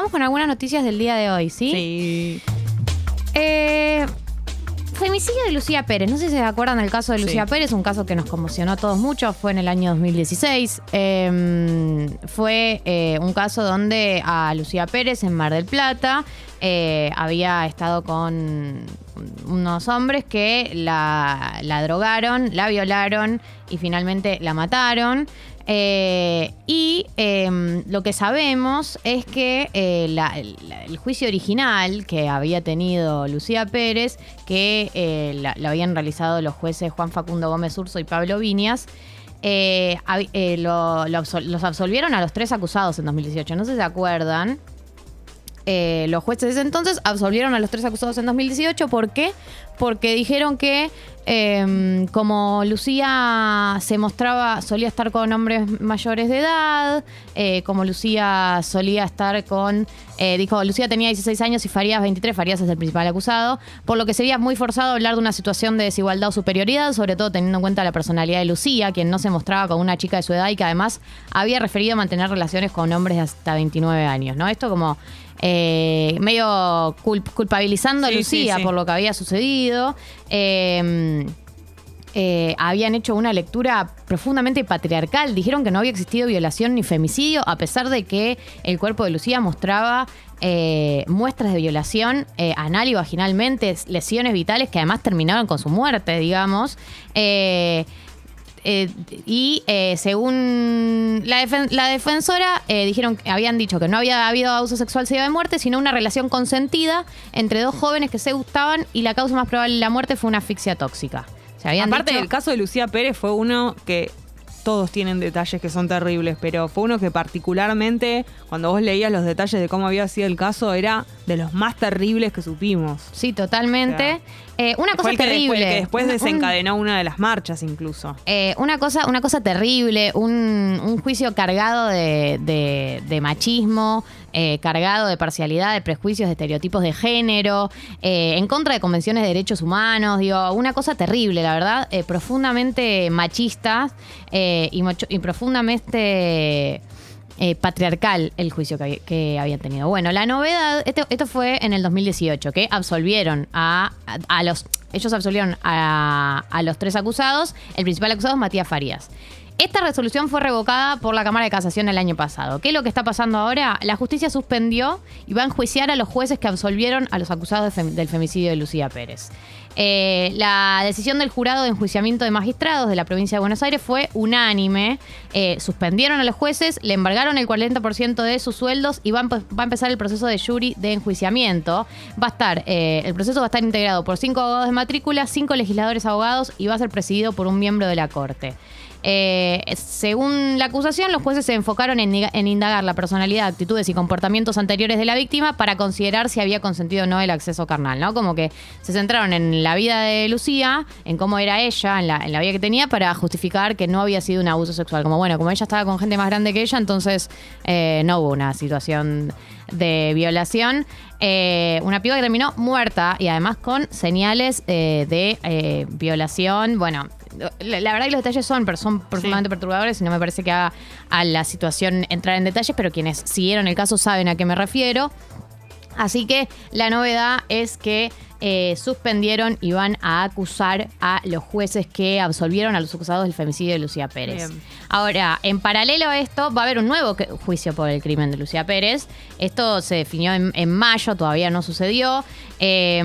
vamos con algunas noticias del día de hoy, ¿sí? Sí. Eh, femicidio de Lucía Pérez. No sé si se acuerdan del caso de Sí. Lucía Pérez, un caso que nos conmocionó a todos mucho. Fue en el año 2016. Eh, fue eh, un caso donde a Lucía Pérez en Mar del Plata eh, había estado con unos hombres que la, la drogaron, la violaron y finalmente la mataron. Eh, y eh, lo que sabemos es que eh, el juicio original que había tenido Lucía Pérez, que eh, la- lo habían realizado los jueces Juan Facundo Gómez Urso y Pablo Viñas, lo- los absolvieron a los tres acusados en 2018. No sé si se acuerdan. Eh, los jueces de ese entonces absolvieron a los tres acusados en 2018. ¿Por qué? Porque dijeron que eh, como Lucía se mostraba, solía estar con hombres mayores de edad, eh, como Lucía solía estar con, eh, dijo, Lucía tenía 16 años y Farías 23, Farías es el principal acusado, por lo que sería muy forzado hablar de una situación de desigualdad o superioridad, sobre todo teniendo en cuenta la personalidad de Lucía, quien no se mostraba con una chica de su edad y que además había referido a mantener relaciones con hombres de hasta 29 años, ¿no? Esto como eh, medio culp- culpabilizando a Lucía sí, sí. por lo que había sucedido. Eh, eh, habían hecho una lectura profundamente patriarcal. Dijeron que no había existido violación ni femicidio, a pesar de que el cuerpo de Lucía mostraba eh, muestras de violación eh, anal y vaginalmente, lesiones vitales que además terminaron con su muerte, digamos. Eh, eh, y eh, según la, defen- la defensora, eh, dijeron que habían dicho que no había habido abuso sexual seguido de muerte, sino una relación consentida entre dos jóvenes que se gustaban y la causa más probable de la muerte fue una asfixia tóxica. Se habían Aparte, dicho- el caso de Lucía Pérez fue uno que todos tienen detalles que son terribles, pero fue uno que particularmente, cuando vos leías los detalles de cómo había sido el caso, era de los más terribles que supimos. Sí, totalmente. O sea, Eh, una cosa el que terrible. después, que después desencadenó una de las marchas incluso. Eh, una, cosa, una cosa terrible, un, un juicio cargado de, de- de machismo, eh, cargado de parcialidad, de prejuicios, de estereotipos de género, eh, en contra de convenciones de derechos humanos, digo, una cosa terrible, la verdad, eh, profundamente machista y, profundamente patriarcal el juicio que, había- que habían tenido. Bueno, la novedad, esto, fue en el 2018, que absolvieron a, a- a los... Ellos absolvieron a, a los tres acusados. El principal acusado es Matías Farías. Esta resolución fue revocada por la Cámara de Casación el año pasado. ¿Qué es lo que está pasando ahora? La justicia suspendió y va a enjuiciar a los jueces que absolvieron a los acusados del femicidio de Lucía Pérez. Eh, la decisión del jurado de enjuiciamiento de magistrados de la provincia de Buenos Aires fue unánime. Eh, suspendieron a los jueces, le embargaron el 40% de sus sueldos y va a, empe- va a empezar el proceso de jury de enjuiciamiento. Va a estar, eh, el proceso va a estar integrado por cinco abogados de matrícula, cinco legisladores abogados y va a ser presidido por un miembro de la Corte. Eh, según la acusación, los jueces se enfocaron en, indagar la personalidad, actitudes y comportamientos anteriores de la víctima para considerar si había consentido o no el acceso carnal, ¿no? Como que se centraron en la vida de Lucía, en cómo era ella, en la, vida que tenía, para justificar que no había sido un abuso sexual. Como bueno, como ella estaba con gente más grande que ella, entonces eh, no hubo una situación de violación. Eh, una piba que terminó muerta y además con señales eh, de violación. Bueno, la, la verdad que los detalles son, pero son profundamente perturbadores y no me parece que haga a la situación entrar en detalles, pero quienes siguieron el caso saben a qué me refiero. Así que la novedad es que eh, suspendieron y van a acusar a los jueces que absolvieron a los acusados del femicidio de Lucía Pérez. Bien. Ahora, en paralelo a esto, va a haber un nuevo juicio por el crimen de Lucía Pérez. Esto se definió en, en mayo, todavía no sucedió. Eh,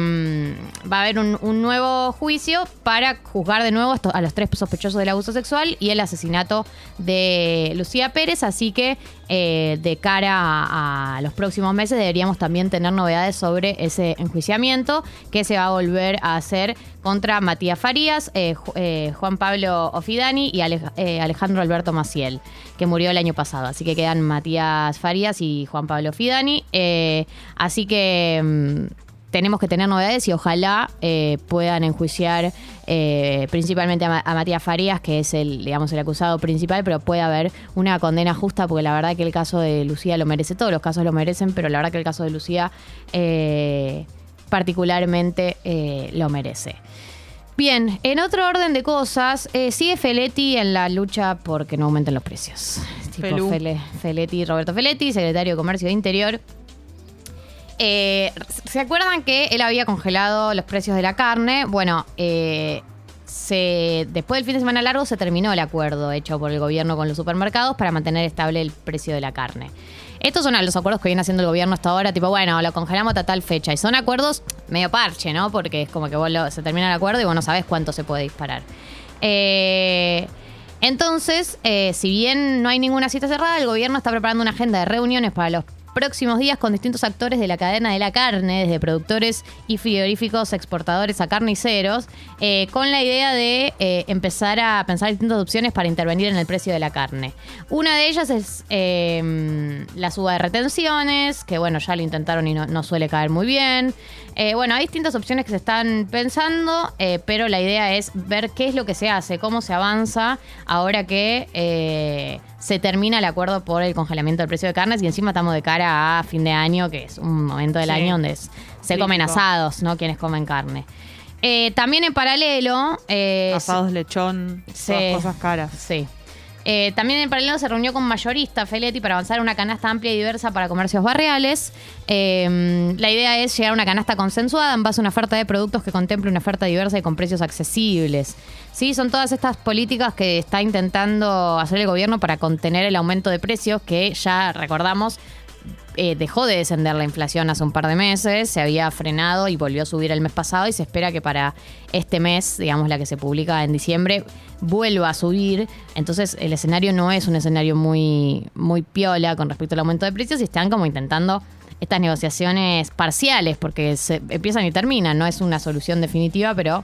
va a haber un, un nuevo juicio para juzgar de nuevo a los tres sospechosos del abuso sexual y el asesinato de Lucía Pérez. Así que eh, de cara a, a los próximos meses deberíamos también tener novedades sobre ese enjuiciamiento que se va a volver a hacer contra Matías Farías, eh, eh, Juan Pablo Ofidani y eh, Alejandro Alberto Maciel, que murió el año pasado. Así que quedan Matías Farías y Juan Pablo Ofidani. Así que mm, tenemos que tener novedades y ojalá puedan enjuiciar principalmente a, Ma- a Matías Farías, que es el, digamos, el acusado principal, pero puede haber una condena justa, porque la verdad que el caso de Lucía lo merece, todos los casos lo merecen, pero la verdad que el caso de Lucía particularmente eh, lo merece. Bien, en otro orden de cosas, eh, sigue Feletti en la lucha porque no aumenten los precios. Tipo. Fele- Feletti, Roberto Feletti, secretario de Comercio de Interior, Eh, ¿Se acuerdan que él había congelado los precios de la carne? Bueno, eh, se, después del fin de semana largo se terminó el acuerdo hecho por el gobierno con los supermercados para mantener estable el precio de la carne. Estos son los acuerdos que viene haciendo el gobierno hasta ahora, tipo, bueno, lo congelamos hasta tal fecha. Y son acuerdos medio parche, ¿no? Porque es como que vos se termina el acuerdo y vos no sabés cuánto se puede disparar. Eh, entonces, eh, si bien no hay ninguna cita cerrada, el gobierno está preparando una agenda de reuniones para los próximos días con distintos actores de la cadena de la carne, desde productores y frigoríficos, exportadores a carniceros, eh, con la idea de eh, empezar a pensar distintas opciones para intervenir en el precio de la carne. Una de ellas es em, la suba de retenciones, que bueno, ya lo intentaron y no, suele caer muy bien. Eh, bueno, hay distintas opciones que se están pensando, pero la idea es ver qué es lo que se hace, cómo se avanza ahora que se termina el acuerdo por el congelamiento del precio de carnes y encima estamos de cara a fin de año, que es un momento del año donde se comen asados, ¿no? Quienes comen carne. Eh, también en paralelo. Eh, asados lechón, cosas caras. Sí. Eh, también en paralelo se reunió con mayorista Feletti para avanzar una canasta amplia y diversa para comercios barriales. la idea es llegar a una canasta consensuada en base a una oferta de productos que contemple una oferta diversa y con precios accesibles. Sí, son todas estas políticas que está intentando hacer el gobierno para contener el aumento de precios que ya recordamos eh, dejó de descender la inflación hace un par de meses, se había frenado y volvió a subir el mes pasado y se espera que para este mes, digamos la que se publica en diciembre, vuelva a subir. Entonces el escenario no es un escenario muy, muy piola con respecto al aumento de precios y están como intentando estas negociaciones parciales porque se empiezan y terminan, no es una solución definitiva, pero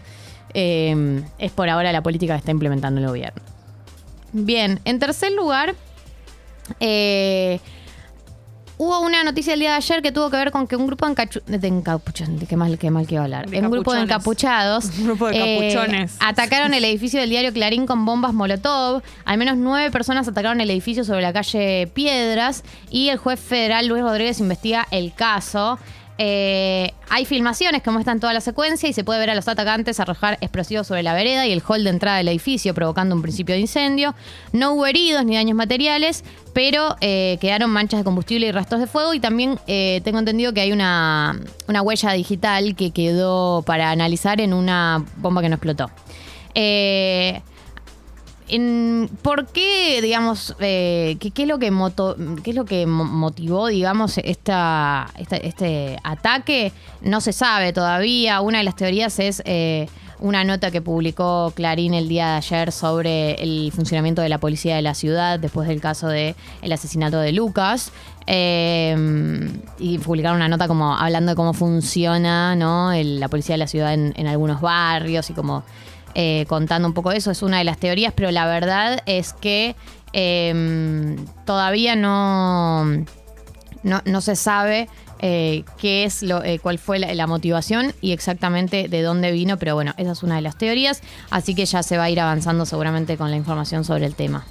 eh, es por ahora la política que está implementando el gobierno. Bien, en tercer lugar, eh, hubo una noticia el día de ayer que tuvo que ver con que un grupo de, encapuchados, qué mal, qué mal que iba a hablar, un grupo de encapuchados, un grupo de eh, atacaron el edificio del diario Clarín con bombas Molotov. Al menos nueve personas atacaron el edificio sobre la calle Piedras y el juez federal Luis Rodríguez investiga el caso. Eh, hay filmaciones que muestran toda la secuencia y se puede ver a los atacantes arrojar explosivos sobre la vereda y el hall de entrada del edificio, provocando un principio de incendio. No hubo heridos ni daños materiales, pero eh, quedaron manchas de combustible y rastros de fuego. Y también eh, tengo entendido que hay una, una huella digital que quedó para analizar en una bomba que no explotó. Eh, ¿Por qué, digamos, eh, qué, es lo que qué es lo que motivó, digamos, esta, este ataque? No se sabe todavía. Una de las teorías es eh, una nota que publicó Clarín el día de ayer sobre el funcionamiento de la policía de la ciudad después del caso del el asesinato de Lucas. Eh, y publicaron una nota como hablando de cómo funciona ¿no? la policía de la ciudad en, algunos barrios y como eh, contando un poco eso. Es una de las teorías, pero la verdad es que em, todavía no, no, se sabe eh, qué es lo, eh, cuál fue la, motivación y exactamente de dónde vino, pero bueno, esa es una de las teorías, así que ya se va a ir avanzando seguramente con la información sobre el tema.